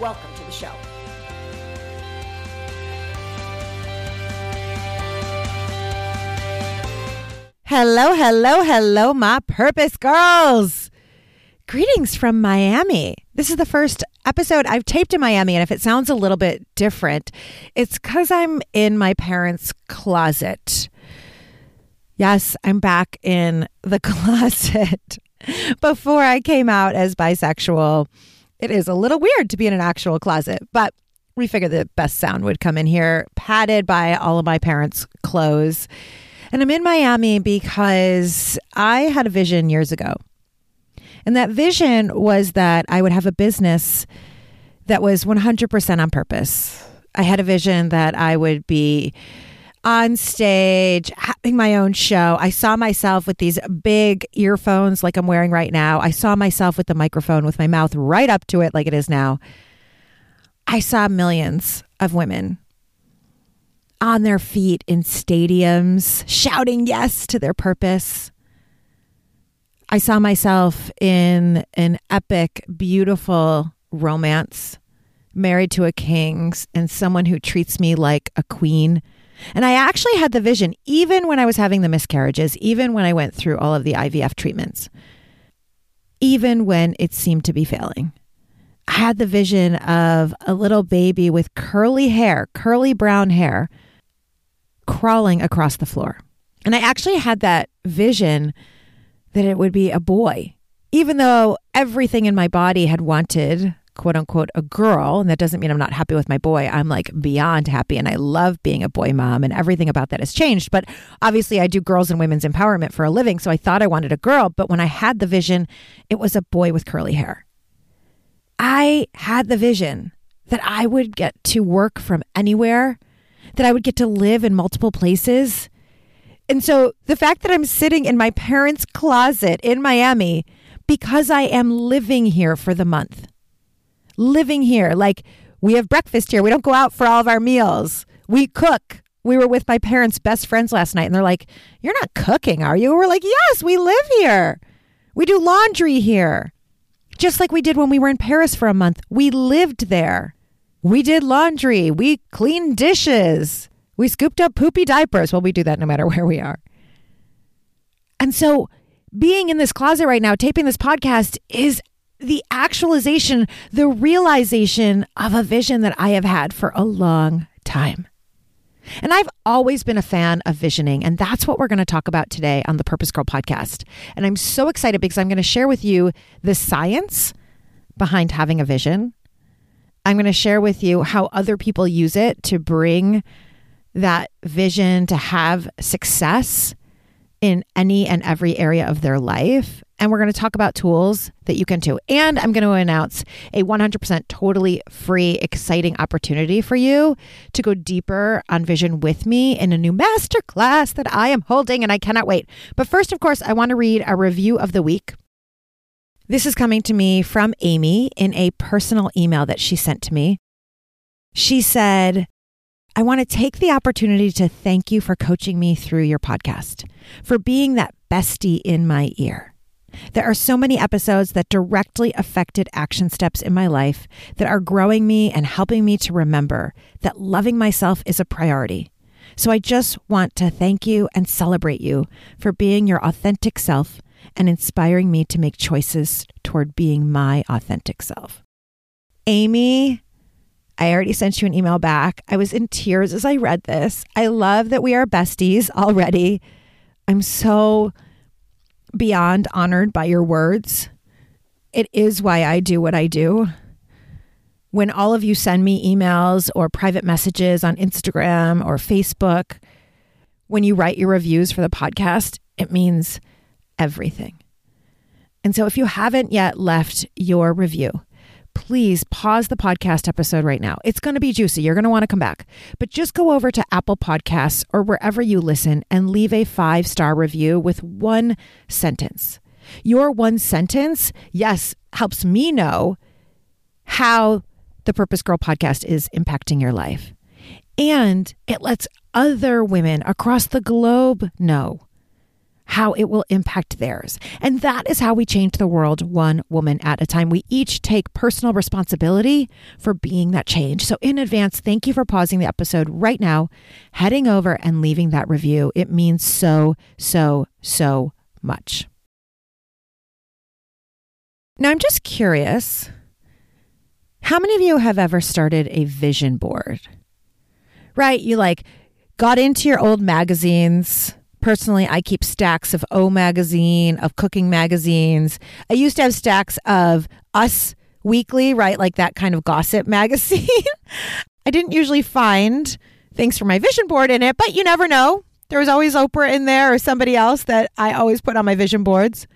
Welcome to the show. Hello, hello, hello, my purpose girls. Greetings from Miami. This is the first episode I've taped in Miami, and if it sounds a little bit different, it's because I'm in my parents' closet. Yes, I'm back in the closet. Before I came out as bisexual, it is a little weird to be in an actual closet, but we figured the best sound would come in here, padded by all of my parents' clothes. And I'm in Miami because I had a vision years ago. And that vision was that I would have a business that was 100% on purpose. I had a vision that I would be on stage having my own show. I saw myself with these big earphones like I'm wearing right now. I saw myself with the microphone with my mouth right up to it like it is now. I saw millions of women on their feet in stadiums, shouting yes to their purpose. I saw myself in an epic, beautiful romance, married to a king and someone who treats me like a queen. And I actually had the vision, even when I was having the miscarriages, even when I went through all of the IVF treatments, even when it seemed to be failing. I had the vision of a little baby with curly hair, curly brown hair, crawling across the floor. And I actually had that vision that it would be a boy, even though everything in my body had wanted, quote unquote, a girl. And that doesn't mean I'm not happy with my boy. I'm like beyond happy and I love being a boy mom and everything about that has changed. But obviously, I do girls and women's empowerment for a living. So I thought I wanted a girl. But when I had the vision, it was a boy with curly hair. I had the vision that I would get to work from anywhere that I would get to live in multiple places. And so the fact that I'm sitting in my parents' closet in Miami because I am living here for the month, living here, like we have breakfast here. We don't go out for all of our meals. We cook. We were with my parents' best friends last night and they're like, You're not cooking, are you? We're like, Yes, we live here. We do laundry here. Just like we did when we were in Paris for a month. We lived there. We did laundry. We cleaned dishes. We scooped up poopy diapers. Well, we do that no matter where we are. And so, being in this closet right now, taping this podcast, is the actualization, the realization of a vision that I have had for a long time. And I've always been a fan of visioning, and that's what we're going to talk about today on the Purpose Girl podcast. And I'm so excited because I'm going to share with you the science behind having a vision. I'm going to share with you how other people use it to bring that vision to have success in any and every area of their life. And we're going to talk about tools that you can too. And I'm going to announce a 100% totally free, exciting opportunity for you to go deeper on vision with me in a new masterclass that I am holding. And I cannot wait. But first, of course, I want to read a review of the week. This is coming to me from Amy in a personal email that she sent to me. She said, I want to take the opportunity to thank you for coaching me through your podcast, for being that bestie in my ear. There are so many episodes that directly affected action steps in my life that are growing me and helping me to remember that loving myself is a priority. So I just want to thank you and celebrate you for being your authentic self and inspiring me to make choices toward being my authentic self. Amy, I already sent you an email back. I was in tears as I read this. I love that we are besties already. I'm so beyond honored by your words. It is why I do what I do. When all of you send me emails or private messages on Instagram or Facebook, when you write your reviews for the podcast, it means everything. And so if you haven't yet left your review, please pause the podcast episode right now. It's going to be juicy. You're going to want to come back. But just go over to Apple Podcasts or wherever you listen and leave a five star review with one sentence. Your one sentence, yes, helps me know how the Purpose Girl podcast is impacting your life. And it lets other women across the globe know how it will impact theirs. And that is how we change the world one woman at a time. We each take personal responsibility for being that change. So, in advance, thank you for pausing the episode right now, heading over and leaving that review. It means so, so, so much. Now, I'm just curious how many of you have ever started a vision board? Right? You like got into your old magazines. Personally, I keep stacks of O magazine, of cooking magazines. I used to have stacks of Us Weekly, right? Like that kind of gossip magazine. I didn't usually find things for my vision board in it, but you never know. There was always Oprah in there or somebody else that I always put on my vision boards.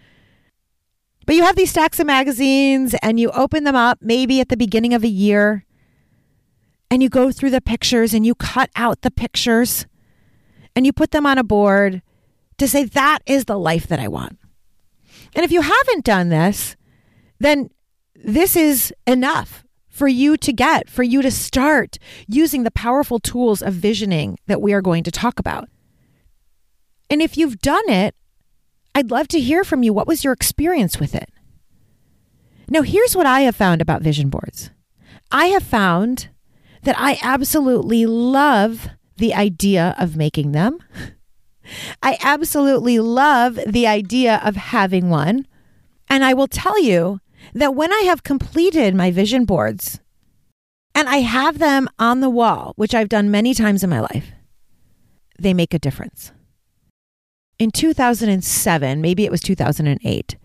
But you have these stacks of magazines and you open them up maybe at the beginning of a year and you go through the pictures and you cut out the pictures and you put them on a board to say, that is the life that I want. And if you haven't done this, then this is enough for you to get, for you to start using the powerful tools of visioning that we are going to talk about. And if you've done it, I'd love to hear from you. What was your experience with it? Now, here's what I have found about vision boards I have found that I absolutely love the idea of making them. I absolutely love the idea of having one. And I will tell you that when I have completed my vision boards and I have them on the wall, which I've done many times in my life, they make a difference in 2007, maybe it was 2008,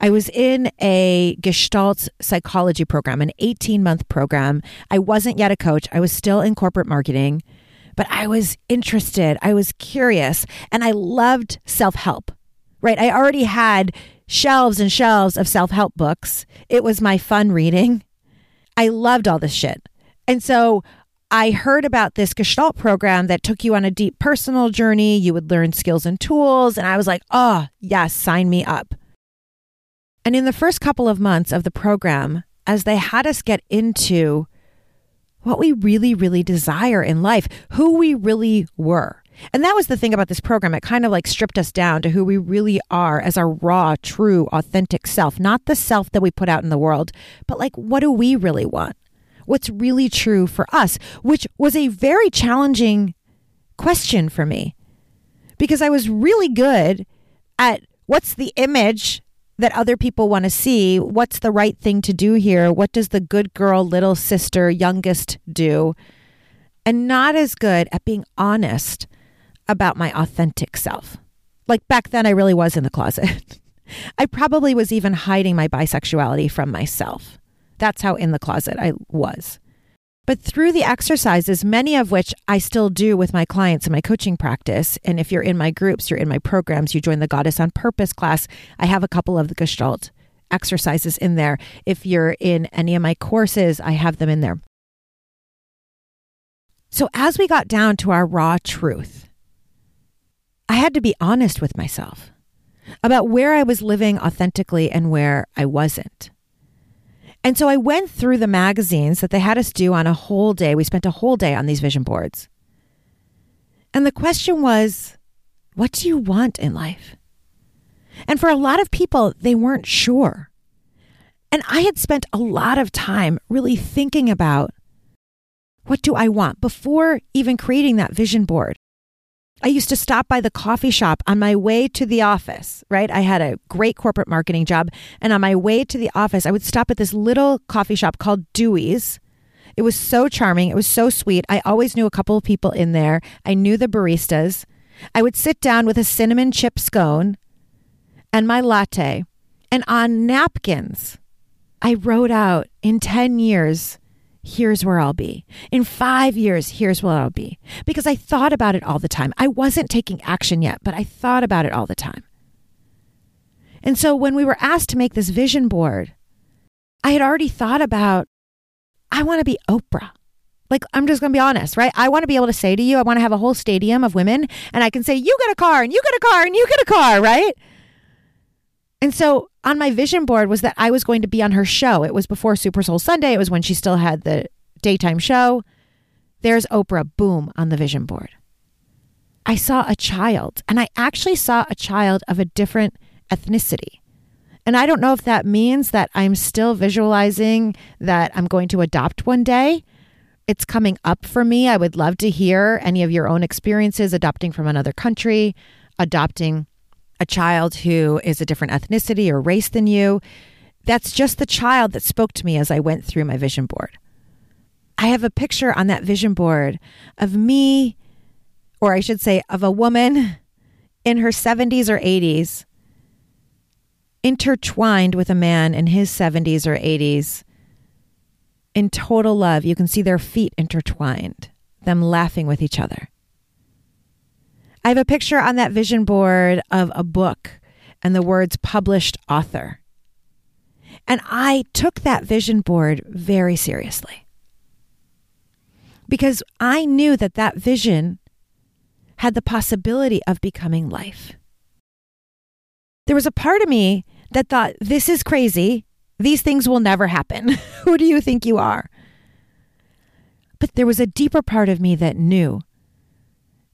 I was in a Gestalt psychology program, an 18 month program. I wasn't yet a coach, I was still in corporate marketing, but I was interested, I was curious, and I loved self help, right? I already had shelves and shelves of self help books. It was my fun reading. I loved all this shit. And so I heard about this Gestalt program that took you on a deep personal journey. You would learn skills and tools. And I was like, oh, yes, sign me up. And in the first couple of months of the program, as they had us get into what we really, really desire in life, who we really were. And that was the thing about this program. It kind of like stripped us down to who we really are as our raw, true, authentic self, not the self that we put out in the world, but like, what do we really want? what's really true for us, which was a very challenging question for me because I was really good at what's the image that other people want to see? What's the right thing to do here? What does the good girl, little sister, youngest do? And not as good at being honest about my authentic self. Like back then, I really was in the closet. I probably was even hiding my bisexuality from myself. That's how in the closet I was. But through the exercises, many of which I still do with my clients in my coaching practice, and if you're in my groups, you're in my programs, you join the Goddess on Purpose class, I have a couple of the Gestalt exercises in there. If you're in any of my courses, I have them in there. So as we got down to our raw truth, I had to be honest with myself about where I was living authentically and where I wasn't. And so I went through the magazines that they had us do on a whole day. We spent a whole day on these vision boards. And the question was, what do you want in life? And for a lot of people, they weren't sure. And I had spent a lot of time really thinking about what do I want before even creating that vision board. I used to stop by the coffee shop on my way to the office, right? I had a great corporate marketing job. And on my way to the office, I would stop at this little coffee shop called Dewey's. It was so charming. It was so sweet. I always knew a couple of people in there. I knew the baristas. I would sit down with a cinnamon chip scone and my latte. And on napkins, I wrote out in 10 years here's where I'll be. In five years, here's where I'll be. Because I thought about it all the time. I wasn't taking action yet, but I thought about it all the time. And so when we were asked to make this vision board, I had already thought about, I want to be Oprah. Like, I'm just going to be honest, right? I want to be able to say to you, I want to have a whole stadium of women and I can say, you get a car and you get a car and you get a car, right? And so on my vision board was that I was going to be on her show. It was before Super Soul Sunday. It was when she still had the daytime show. There's Oprah, boom, on the vision board. I saw a child, and I actually saw a child of a different ethnicity. And I don't know if that means that I'm still visualizing that I'm going to adopt one day. It's coming up for me. I would love to hear any of your own experiences adopting from another country, adopting a child who is a different ethnicity or race than you. That's just the child that spoke to me as I went through my vision board. I have a picture on that vision board of me, or I should say, of a woman in her 70s or 80s, intertwined with a man in his 70s or 80s in total love. You can see their feet intertwined, them laughing with each other. I have a picture on that vision board of a book and the words published author. And I took that vision board very seriously because I knew that that vision had the possibility of becoming life. There was a part of me that thought, this is crazy. These things will never happen. Who do you think you are? But there was a deeper part of me that knew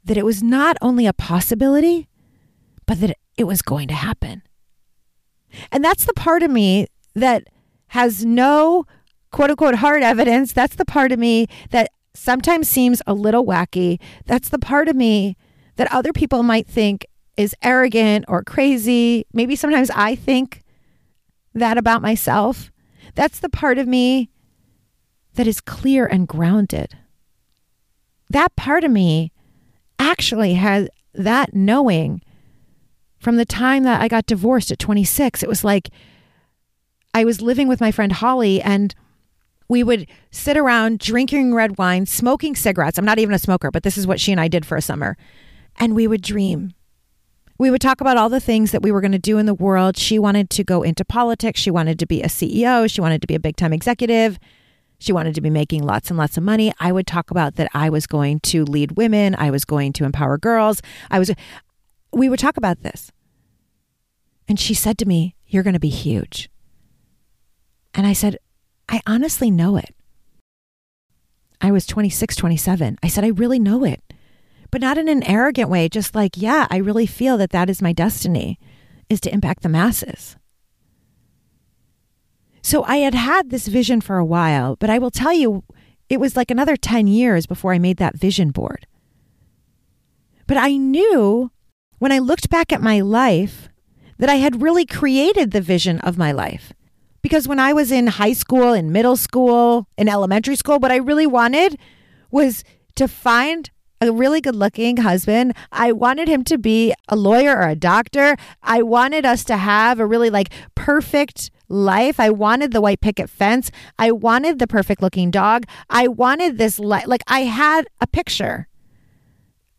that it was not only a possibility, but that it was going to happen. And that's the part of me that has no quote unquote hard evidence. That's the part of me that sometimes seems a little wacky. That's the part of me that other people might think is arrogant or crazy. Maybe sometimes I think that about myself. That's the part of me that is clear and grounded. That part of me actually had that knowing from the time that I got divorced at 26. It was like I was living with my friend Holly and we would sit around drinking red wine, smoking cigarettes. I'm not even a smoker, but this is what she and I did for a summer. And we would dream. We would talk about all the things that we were going to do in the world. She wanted to go into politics. She wanted to be a CEO. She wanted to be a big time executive. She wanted to be making lots and lots of money. I would talk about that I was going to lead women, I was going to empower girls. I was we would talk about this. And she said to me, "You're going to be huge." And I said, "I honestly know it." I was 26, 27. I said, "I really know it." But not in an arrogant way, just like, "Yeah, I really feel that that is my destiny is to impact the masses." So I had had this vision for a while, but I will tell you, it was like another 10 years before I made that vision board. But I knew when I looked back at my life that I had really created the vision of my life. Because when I was in high school, in middle school, in elementary school, what I really wanted was to find a really good looking husband. I wanted him to be a lawyer or a doctor. I wanted us to have a really like perfect life. I wanted the white picket fence. I wanted the perfect looking dog. I wanted this li- like I had a picture.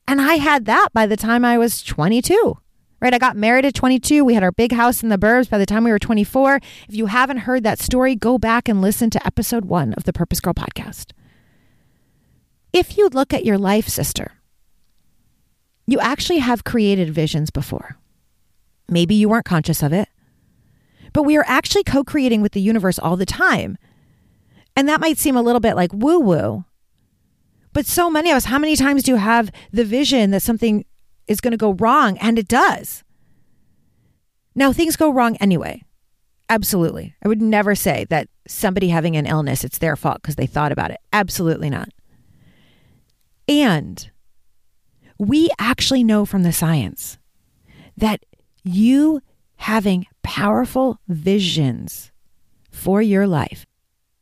And I had that by the time I was 22. Right? I got married at 22. We had our big house in the burbs by the time we were 24. If you haven't heard that story, go back and listen to episode 1 of the Purpose Girl podcast. If you look at your life, sister, you actually have created visions before. Maybe you weren't conscious of it but we are actually co creating with the universe all the time. And that might seem a little bit like woo woo. But so many of us, how many times do you have the vision that something is going to go wrong? And it does. Now, things go wrong anyway. Absolutely. I would never say that somebody having an illness, it's their fault because they thought about it. Absolutely not. And we actually know from the science that you having powerful visions for your life,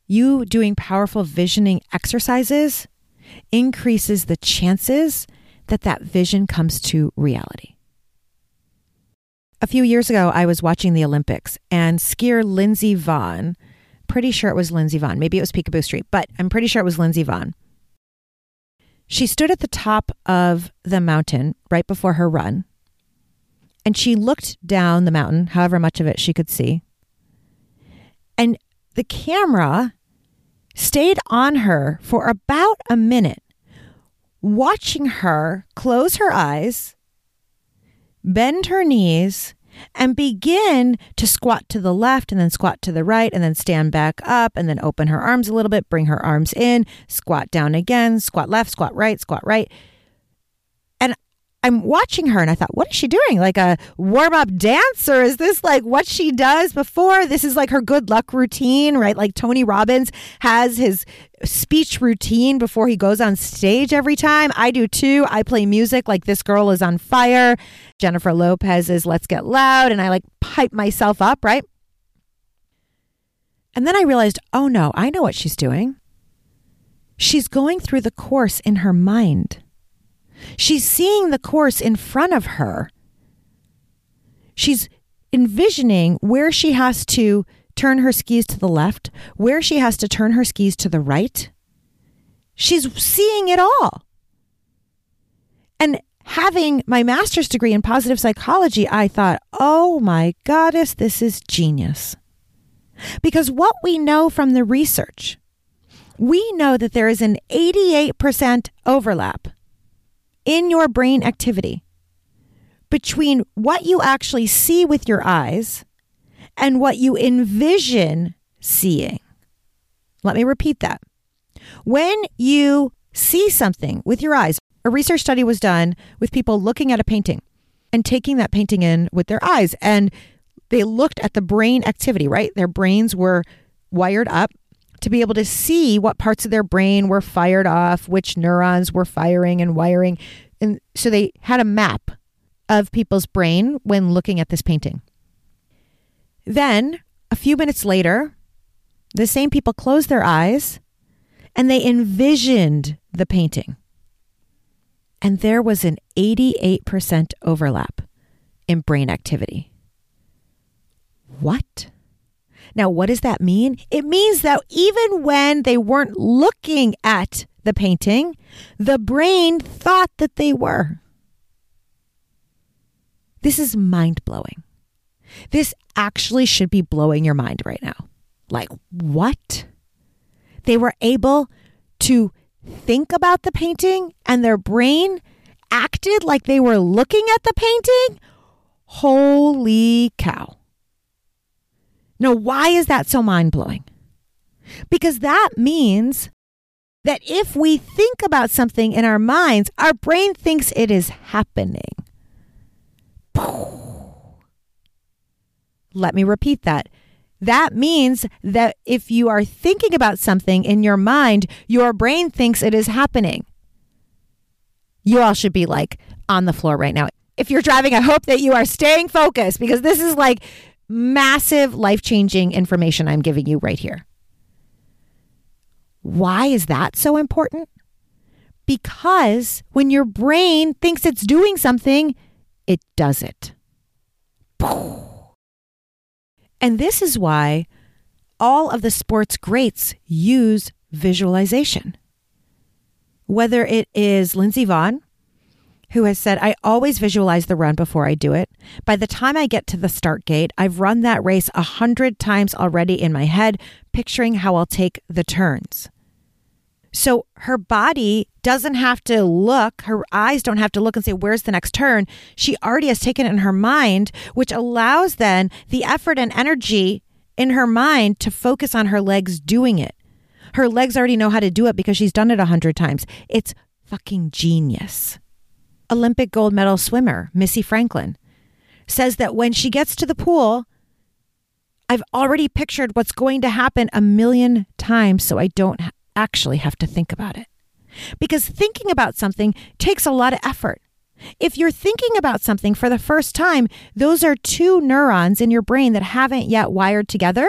you doing powerful visioning exercises increases the chances that that vision comes to reality. A few years ago, I was watching the Olympics and skier Lindsey Vonn, pretty sure it was Lindsey Vonn, maybe it was Picabo Street, but I'm pretty sure it was Lindsey Vonn. She stood at the top of the mountain right before her run and she looked down the mountain, however much of it she could see. And the camera stayed on her for about a minute, watching her close her eyes, bend her knees, and begin to squat to the left and then squat to the right and then stand back up and then open her arms a little bit, bring her arms in, squat down again, squat left, squat right, squat right. I'm watching her and I thought, what is she doing? Like a warm up dance? Or is this like what she does before? This is like her good luck routine, right? Like Tony Robbins has his speech routine before he goes on stage every time. I do too. I play music like this girl is on fire. Jennifer Lopez is Let's Get Loud. And I like pipe myself up, right? And then I realized, oh no, I know what she's doing. She's going through the course in her mind. She's seeing the course in front of her. She's envisioning where she has to turn her skis to the left, where she has to turn her skis to the right. She's seeing it all. And having my master's degree in positive psychology, I thought, oh my goddess, this is genius. Because what we know from the research, we know that there is an 88% overlap in your brain activity between what you actually see with your eyes and what you envision seeing. Let me repeat that. When you see something with your eyes, a research study was done with people looking at a painting and taking that painting in with their eyes. And they looked at the brain activity, right? Their brains were wired up to be able to see what parts of their brain were fired off, which neurons were firing and wiring. And so they had a map of people's brain when looking at this painting. Then, a few minutes later, the same people closed their eyes and they envisioned the painting. And there was an 88% overlap in brain activity. What? Now, what does that mean? It means that even when they weren't looking at the painting, the brain thought that they were. This is mind blowing. This actually should be blowing your mind right now. Like, what? They were able to think about the painting and their brain acted like they were looking at the painting? Holy cow. Now, why is that so mind blowing? Because that means that if we think about something in our minds, our brain thinks it is happening. Let me repeat that. That means that if you are thinking about something in your mind, your brain thinks it is happening. You all should be like on the floor right now. If you're driving, I hope that you are staying focused because this is like massive life changing information I'm giving you right here. Why is that so important? Because when your brain thinks it's doing something, it does it. And this is why all of the sports greats use visualization. Whether it is Lindsey Vonn, who has said, I always visualize the run before I do it. By the time I get to the start gate, I've run that race a hundred times already in my head, picturing how I'll take the turns. So her body doesn't have to look, her eyes don't have to look and say, Where's the next turn? She already has taken it in her mind, which allows then the effort and energy in her mind to focus on her legs doing it. Her legs already know how to do it because she's done it a hundred times. It's fucking genius. Olympic gold medal swimmer, Missy Franklin, says that when she gets to the pool, I've already pictured what's going to happen a million times so I don't actually have to think about it. Because thinking about something takes a lot of effort. If you're thinking about something for the first time, those are two neurons in your brain that haven't yet wired together.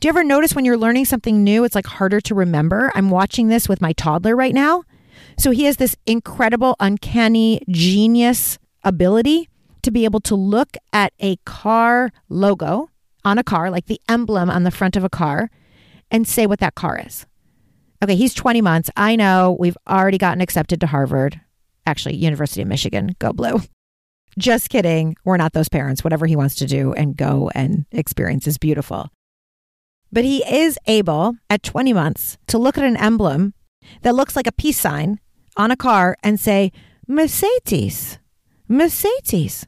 Do you ever notice when you're learning something new, it's like harder to remember? I'm watching this with my toddler right now. So he has this incredible, uncanny, genius ability to be able to look at a car logo on a car, like the emblem on the front of a car, and say what that car is. Okay, he's 20 months. I know we've already gotten accepted to Harvard, actually, University of Michigan. Go blue. Just kidding. We're not those parents. Whatever he wants to do and go and experience is beautiful. But he is able at 20 months to look at an emblem that looks like a peace sign on a car and say, Mercedes, Mercedes.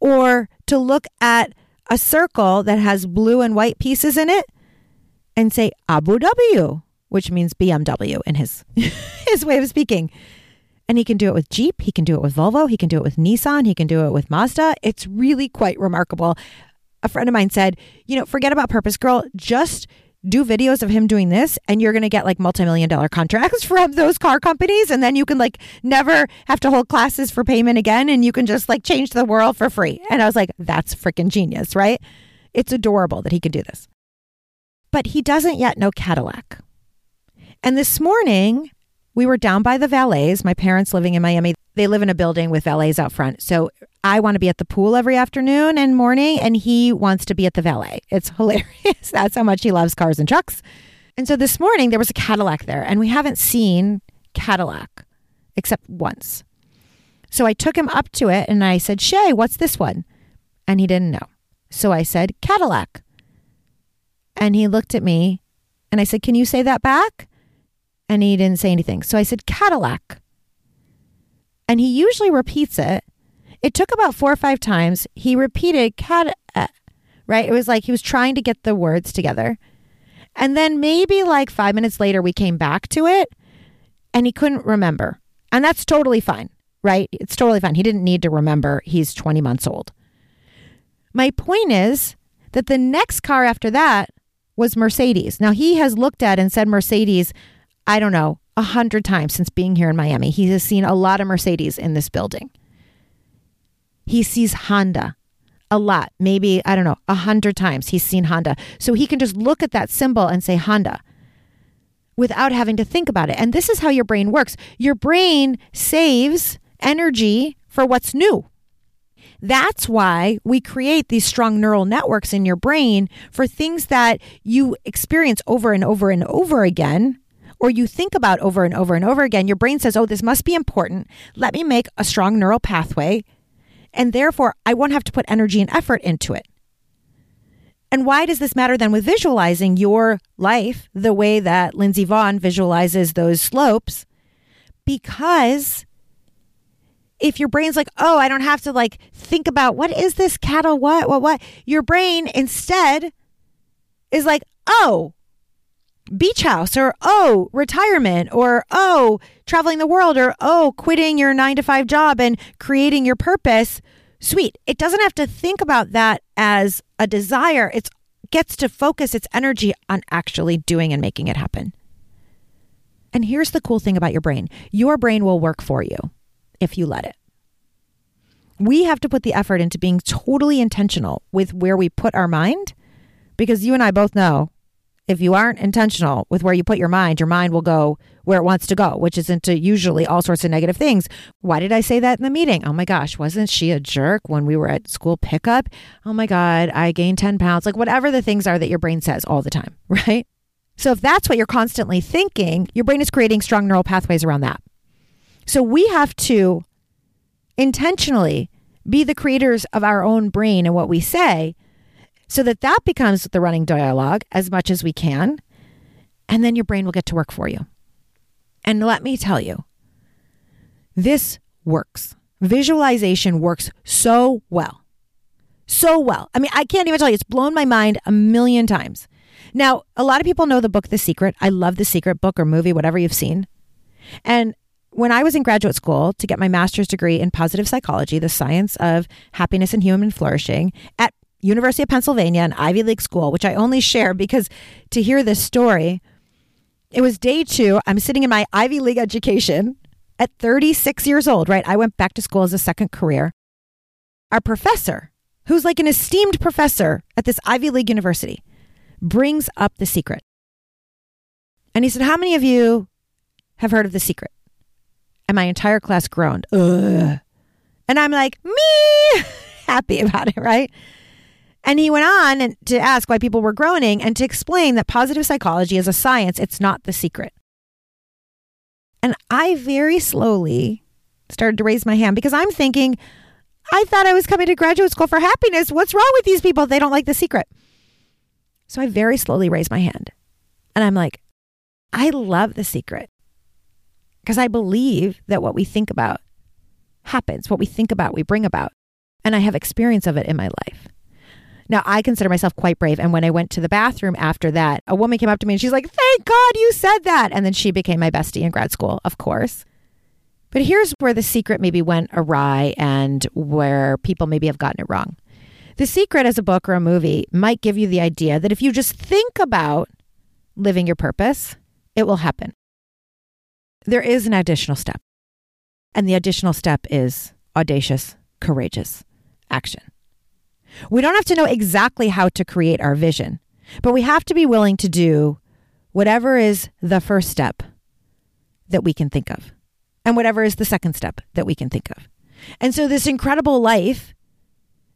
Or to look at a circle that has blue and white pieces in it and say Abu Dhabi, which means BMW in his his way of speaking. And he can do it with Jeep, he can do it with Volvo, he can do it with Nissan, he can do it with Mazda. It's really quite remarkable. A friend of mine said, you know, forget about Purpose Girl, just do videos of him doing this and you're going to get like multi-million dollar contracts from those car companies and then you can like never have to hold classes for payment again and you can just like change the world for free. And I was like, that's freaking genius, right? It's adorable that he can do this. But he doesn't yet know Cadillac. And this morning, we were down by the valets. My parents living in Miami, they live in a building with valets out front. So I want to be at the pool every afternoon and morning, and he wants to be at the valet. It's hilarious. That's how much he loves cars and trucks. And so this morning, there was a Cadillac there, and we haven't seen Cadillac except once. So I took him up to it and I said, Shay, what's this one? And he didn't know. So I said, Cadillac. And he looked at me and I said, Can you say that back? And he didn't say anything. So I said, Cadillac. And he usually repeats it. It took about four or five times. He repeated cat, uh, right? It was like he was trying to get the words together. And then maybe like five minutes later, we came back to it and he couldn't remember. And that's totally fine, right? It's totally fine. He didn't need to remember he's 20 months old. My point is that the next car after that was Mercedes. Now he has looked at and said Mercedes, I don't know, a hundred times since being here in Miami. He has seen a lot of Mercedes in this building. He sees Honda a lot, maybe, I don't know, a hundred times he's seen Honda. So he can just look at that symbol and say Honda without having to think about it. And this is how your brain works. Your brain saves energy for what's new. That's why we create these strong neural networks in your brain for things that you experience over and over and over again, or you think about over and over and over again. Your brain says, Oh, this must be important. Let me make a strong neural pathway. And therefore, I won't have to put energy and effort into it. And why does this matter then with visualizing your life the way that Lindsey Vonn visualizes those slopes? Because if your brain's like, oh, I don't have to like think about what is this cattle, what, what, what, your brain instead is like, oh, beach house or oh, retirement or oh, traveling the world or oh, quitting your nine to five job and creating your purpose. Sweet. It doesn't have to think about that as a desire. It gets to focus its energy on actually doing and making it happen. And here's the cool thing about your brain your brain will work for you if you let it. We have to put the effort into being totally intentional with where we put our mind because you and I both know if you aren't intentional with where you put your mind, your mind will go where it wants to go, which is into usually all sorts of negative things. Why did I say that in the meeting? Oh my gosh, wasn't she a jerk when we were at school pickup? Oh my God, I gained 10 pounds. Like whatever the things are that your brain says all the time, right? So if that's what you're constantly thinking, your brain is creating strong neural pathways around that. So we have to intentionally be the creators of our own brain and what we say so that that becomes the running dialogue as much as we can. And then your brain will get to work for you. And let me tell you, this works. Visualization works so well. So well. I mean, I can't even tell you, it's blown my mind a million times. Now, a lot of people know the book The Secret. I love The Secret book or movie, whatever you've seen. And when I was in graduate school to get my master's degree in positive psychology, the science of happiness and human flourishing at University of Pennsylvania, an Ivy League school, which I only share because to hear this story, it was day two. I'm sitting in my Ivy League education at 36 years old, right? I went back to school as a second career. Our professor, who's like an esteemed professor at this Ivy League university, brings up the secret. And he said, How many of you have heard of the secret? And my entire class groaned. Ugh. And I'm like, me, happy about it, right? And he went on to ask why people were groaning and to explain that positive psychology is a science, it's not the secret. And I very slowly started to raise my hand because I'm thinking, I thought I was coming to graduate school for happiness. What's wrong with these people? They don't like the secret. So I very slowly raised my hand and I'm like, I love the secret because I believe that what we think about happens, what we think about, we bring about. And I have experience of it in my life. Now, I consider myself quite brave. And when I went to the bathroom after that, a woman came up to me and she's like, Thank God you said that. And then she became my bestie in grad school, of course. But here's where the secret maybe went awry and where people maybe have gotten it wrong. The secret as a book or a movie might give you the idea that if you just think about living your purpose, it will happen. There is an additional step. And the additional step is audacious, courageous action. We don't have to know exactly how to create our vision, but we have to be willing to do whatever is the first step that we can think of, and whatever is the second step that we can think of. And so, this incredible life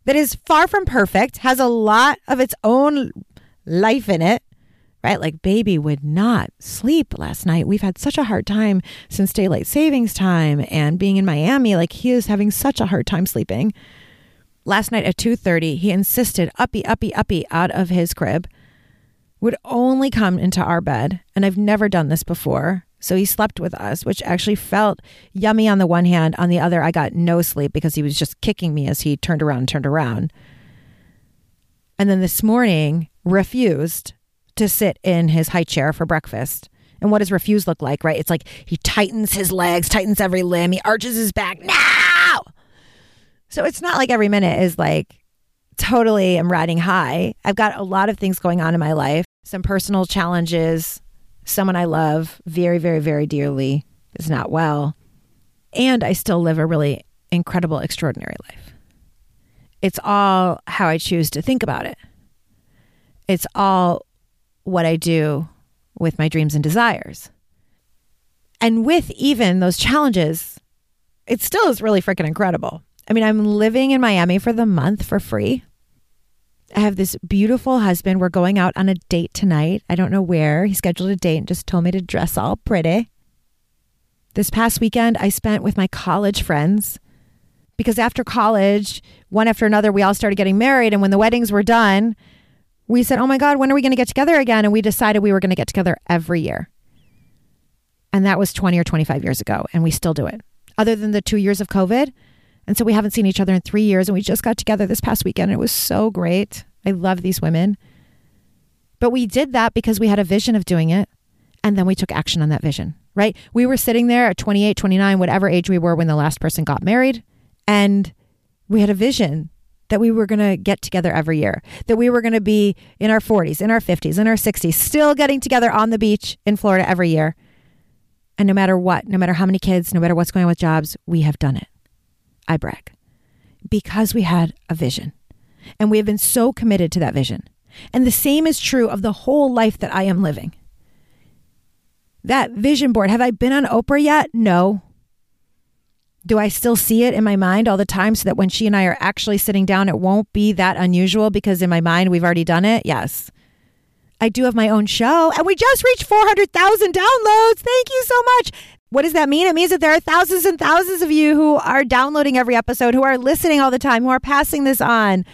that is far from perfect has a lot of its own life in it, right? Like, baby would not sleep last night. We've had such a hard time since daylight savings time and being in Miami. Like, he is having such a hard time sleeping last night at 2.30 he insisted uppy uppy uppy out of his crib would only come into our bed and i've never done this before. So he slept with us which actually felt yummy on the one hand. On the other i got no sleep because he was just kicking me as he turned around and turned around. And then this morning refused to sit in his high chair for breakfast. And what does refuse look like right? It's like he tightens his legs tightens every limb he arches his back. Now so it's not like every minute is like totally I'm riding high. I've got a lot of things going on in my life, some personal challenges, someone I love very, very, very dearly is not well. And I still live a really incredible, extraordinary life. It's all how I choose to think about it. It's all what I do with my dreams and desires. And with even those challenges, it still is really freaking incredible. I mean, I'm living in Miami for the month for free. I have this beautiful husband. We're going out on a date tonight. I don't know where. He scheduled a date and just told me to dress all pretty. This past weekend, I spent with my college friends because after college, one after another, we all started getting married. And when the weddings were done, we said, Oh my God, when are we going to get together again? And we decided we were going to get together every year. And that was 20 or 25 years ago. And we still do it. Other than the two years of COVID, and so we haven't seen each other in three years. And we just got together this past weekend. And it was so great. I love these women. But we did that because we had a vision of doing it. And then we took action on that vision, right? We were sitting there at 28, 29, whatever age we were when the last person got married. And we had a vision that we were going to get together every year, that we were going to be in our 40s, in our 50s, in our 60s, still getting together on the beach in Florida every year. And no matter what, no matter how many kids, no matter what's going on with jobs, we have done it. I brag because we had a vision and we have been so committed to that vision. And the same is true of the whole life that I am living. That vision board, have I been on Oprah yet? No. Do I still see it in my mind all the time so that when she and I are actually sitting down, it won't be that unusual because in my mind we've already done it? Yes. I do have my own show and we just reached 400,000 downloads. Thank you so much. What does that mean? It means that there are thousands and thousands of you who are downloading every episode, who are listening all the time, who are passing this on.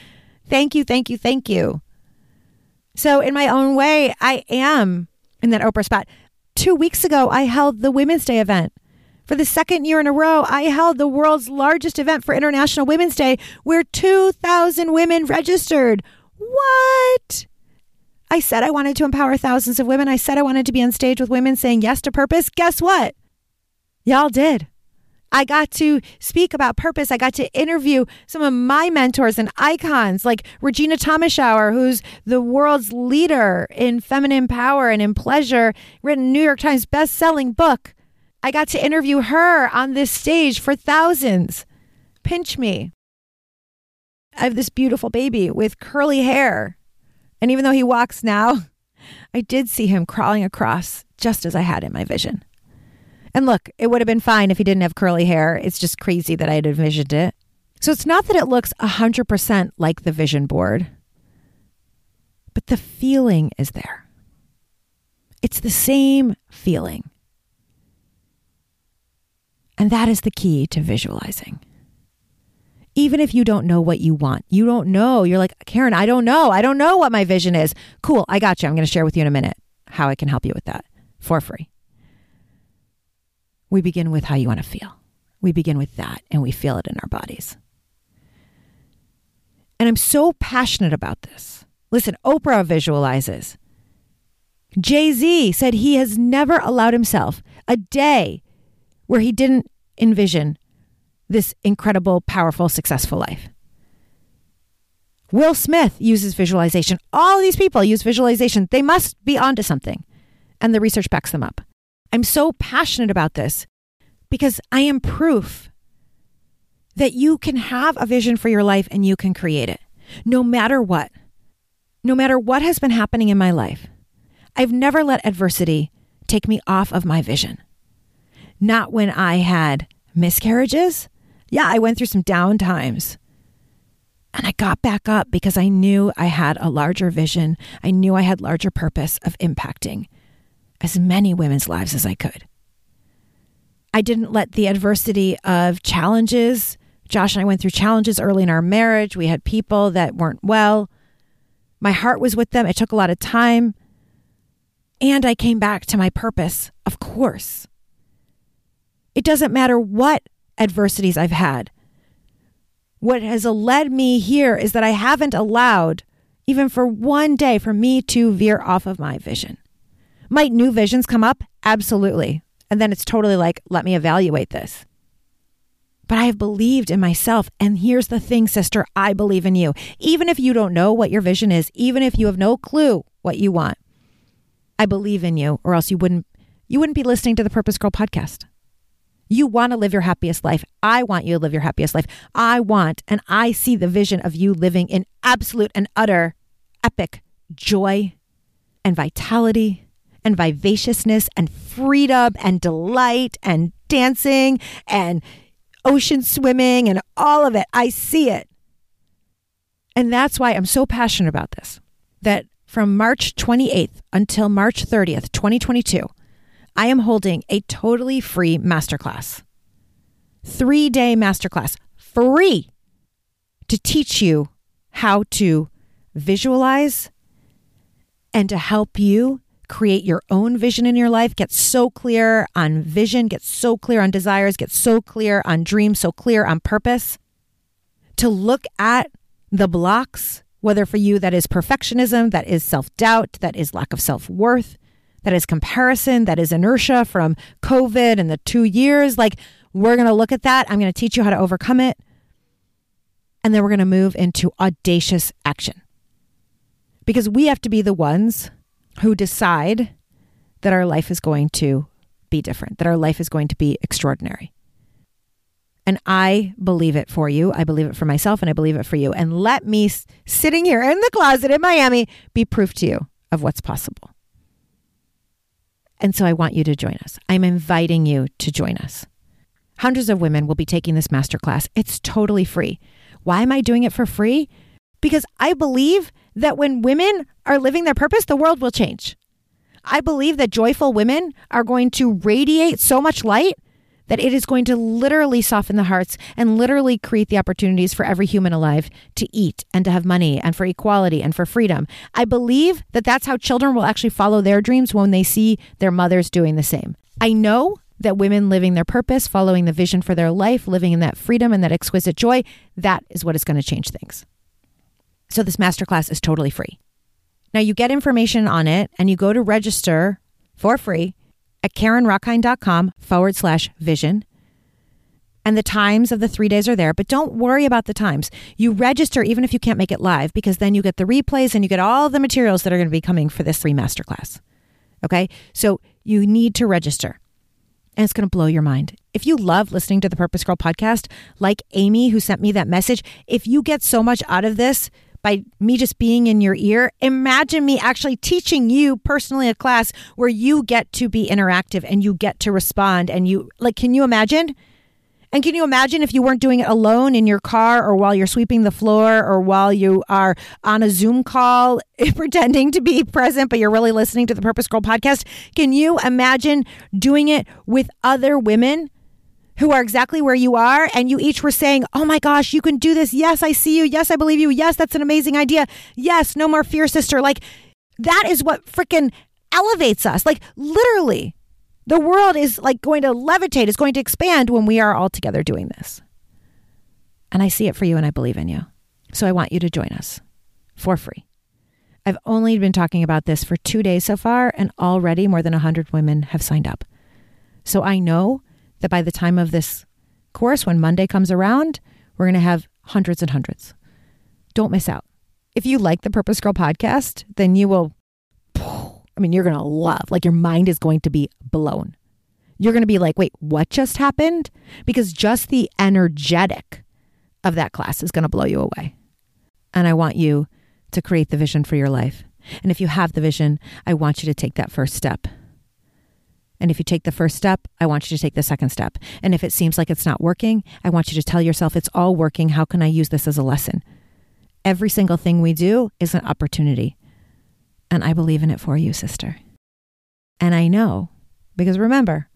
Thank you, thank you, thank you. So, in my own way, I am in that Oprah spot. Two weeks ago, I held the Women's Day event. For the second year in a row, I held the world's largest event for International Women's Day where 2,000 women registered. What? I said I wanted to empower thousands of women. I said I wanted to be on stage with women saying yes to purpose. Guess what? Y'all did. I got to speak about purpose. I got to interview some of my mentors and icons like Regina Thomashauer, who's the world's leader in feminine power and in pleasure, written New York Times best-selling book. I got to interview her on this stage for thousands. Pinch me. I have this beautiful baby with curly hair. And even though he walks now, I did see him crawling across just as I had in my vision. And look, it would have been fine if he didn't have curly hair. It's just crazy that I had envisioned it. So it's not that it looks 100% like the vision board, but the feeling is there. It's the same feeling. And that is the key to visualizing. even if you don't know what you want. You don't know. You're like, Carin, I don't know. I don't know what my vision is. Cool. I got you. I'm going to share with you in a minute how I can help you with that for free. We begin with how you want to feel. We begin with that and we feel it in our bodies. And I'm so passionate about this. Listen, Oprah visualizes. Jay Z said he has never allowed himself a day where he didn't envision this incredible, powerful, successful life. Will Smith uses visualization. All these people use visualization. They must be onto something. And the research backs them up. I'm so passionate about this because I am proof that you can have a vision for your life and you can create it no matter what. No matter what has been happening in my life, I've never let adversity take me off of my vision. Not when I had miscarriages, yeah, I went through some down times. And I got back up because I knew I had a larger vision. I knew I had larger purpose of impacting as many women's lives as I could. I didn't let the adversity of challenges. Josh and I went through challenges early in our marriage. We had people that weren't well. My heart was with them. It took a lot of time. And I came back to my purpose, of course. It doesn't matter what adversities I've had. What has led me here is that I haven't allowed, even for one day, for me to veer off of my vision. Might new visions come up? Absolutely. And then it's totally like, let me evaluate this. But I have believed in myself. And here's the thing, sister I believe in you. Even if you don't know what your vision is, even if you have no clue what you want, I believe in you, or else you wouldn't. You wouldn't be listening to the Purpose Girl podcast. You want to live your happiest life. I want you to live your happiest life. I want and I see the vision of you living in absolute and utter epic joy and vitality and vivaciousness and freedom and delight and dancing and ocean swimming and all of it. I see it. And that's why I'm so passionate about this. That from March 28th until March 30th, 2022, I am holding a totally free masterclass. Three day masterclass, free to teach you how to visualize and to help you create your own vision in your life, get so clear on vision, get so clear on desires, get so clear on dreams, so clear on purpose. To look at the blocks, whether for you that is perfectionism, that is self doubt, that is lack of self worth, that is comparison, that is inertia from COVID and the two years. Like, we're going to look at that. I'm going to teach you how to overcome it. And then we're going to move into audacious action. Because we have to be the ones who decide that our life is going to be different, that our life is going to be extraordinary. And I believe it for you. I believe it for myself and I believe it for you. And let me, sitting here in the closet in Miami, be proof to you of what's possible. And so I want you to join us. I'm inviting you to join us. Hundreds of women will be taking this masterclass. It's totally free. Why am I doing it for free? Because I believe that when women are living their purpose, the world will change. I believe that joyful women are going to radiate so much light that it is going to literally soften the hearts and literally create the opportunities for every human alive to eat and to have money and for equality and for freedom. I believe that that's how children will actually follow their dreams when they see their mothers doing the same. I know that women living their purpose, following the vision for their life, living in that freedom and that exquisite joy, that is what is going to change things. So this masterclass is totally free. Now you get information on it and you go to register for free at CarinRockind.com forward slash vision. And the times of the three days are there, but don't worry about the times. You register even if you can't make it live because then you get the replays and you get all the materials that are going to be coming for this free masterclass. Okay. So you need to register and it's going to blow your mind. If you love listening to the Purpose Girl podcast, like Amy, who sent me that message, if you get so much out of this, by me just being in your ear. Imagine me actually teaching you personally a class where you get to be interactive and you get to respond. And you, like, can you imagine? And can you imagine if you weren't doing it alone in your car or while you're sweeping the floor or while you are on a Zoom call pretending to be present, but you're really listening to the Purpose Girl podcast? Can you imagine doing it with other women who are exactly where you are. And you each were saying, Oh my gosh, you can do this. Yes, I see you. Yes, I believe you. Yes, that's an amazing idea. Yes, no more fear, sister. Like, that is what freaking elevates us. Like, literally, the world is like going to levitate, is going to expand when we are all together doing this. And I see it for you and I believe in you. So I want you to join us for free. I've only been talking about this for two days so far, and already more than 100 women have signed up. So I know that by the time of this course, when Monday comes around, we're going to have hundreds and hundreds. Don't miss out. If you like the Purpose Girl podcast, then you will, I mean, you're going to love, like, your mind is going to be blown. You're going to be like, wait, what just happened? Because just the energetic of that class is going to blow you away. And I want you to create the vision for your life. And if you have the vision, I want you to take that first step. And if you take the first step, I want you to take the second step. And if it seems like it's not working, I want you to tell yourself it's all working. How can I use this as a lesson? Every single thing we do is an opportunity. And I believe in it for you, sister. And I know, because remember,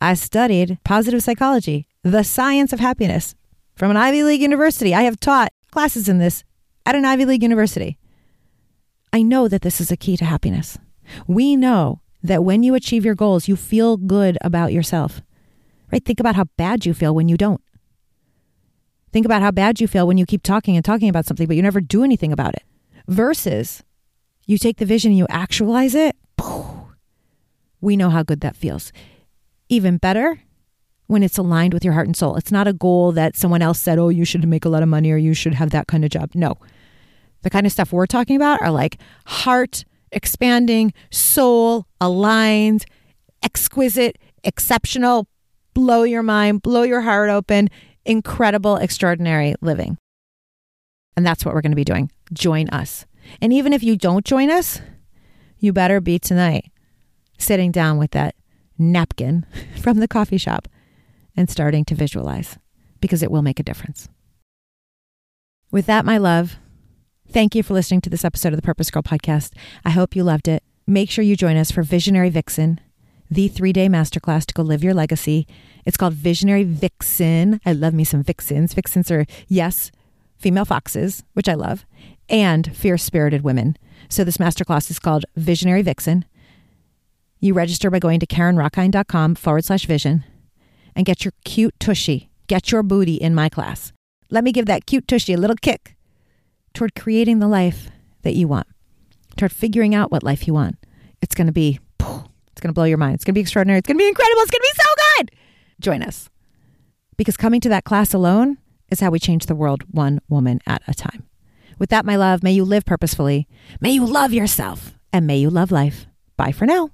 I studied positive psychology, the science of happiness, from an Ivy League university. I have taught classes in this at an Ivy League university. I know that this is a key to happiness. We know that when you achieve your goals, you feel good about yourself. Right? Think about how bad you feel when you don't. Think about how bad you feel when you keep talking and talking about something, but you never do anything about it. Versus you take the vision and you actualize it. We know how good that feels. Even better when it's aligned with your heart and soul. It's not a goal that someone else said, oh, you should make a lot of money or you should have that kind of job. No. The kind of stuff we're talking about are like heart expanding, soul aligned, exquisite, exceptional, blow your mind, blow your heart open, incredible, extraordinary living. And that's what we're going to be doing. Join us. And even if you don't join us, you better be tonight sitting down with that napkin from the coffee shop and starting to visualize because it will make a difference. With that, my love, thank you for listening to this episode of the Purpose Girl podcast. I hope you loved it. Make sure you join us for Visionary Vixen, the three day masterclass to go live your legacy. It's called Visionary Vixen. I love me some vixens. Vixens are, yes, female foxes, which I love, and fierce spirited women. So this masterclass is called Visionary Vixen. You register by going to CarinRockind.com forward slash vision and get your cute tushy, get your booty in my class. Let me give that cute tushy a little kick toward creating the life that you want, toward figuring out what life you want. It's going to be, it's going to blow your mind. It's going to be extraordinary. It's going to be incredible. It's going to be so good. Join us. Because coming to that class alone is how we change the world one woman at a time. With that, my love, may you live purposefully, may you love yourself, and may you love life. Bye for now.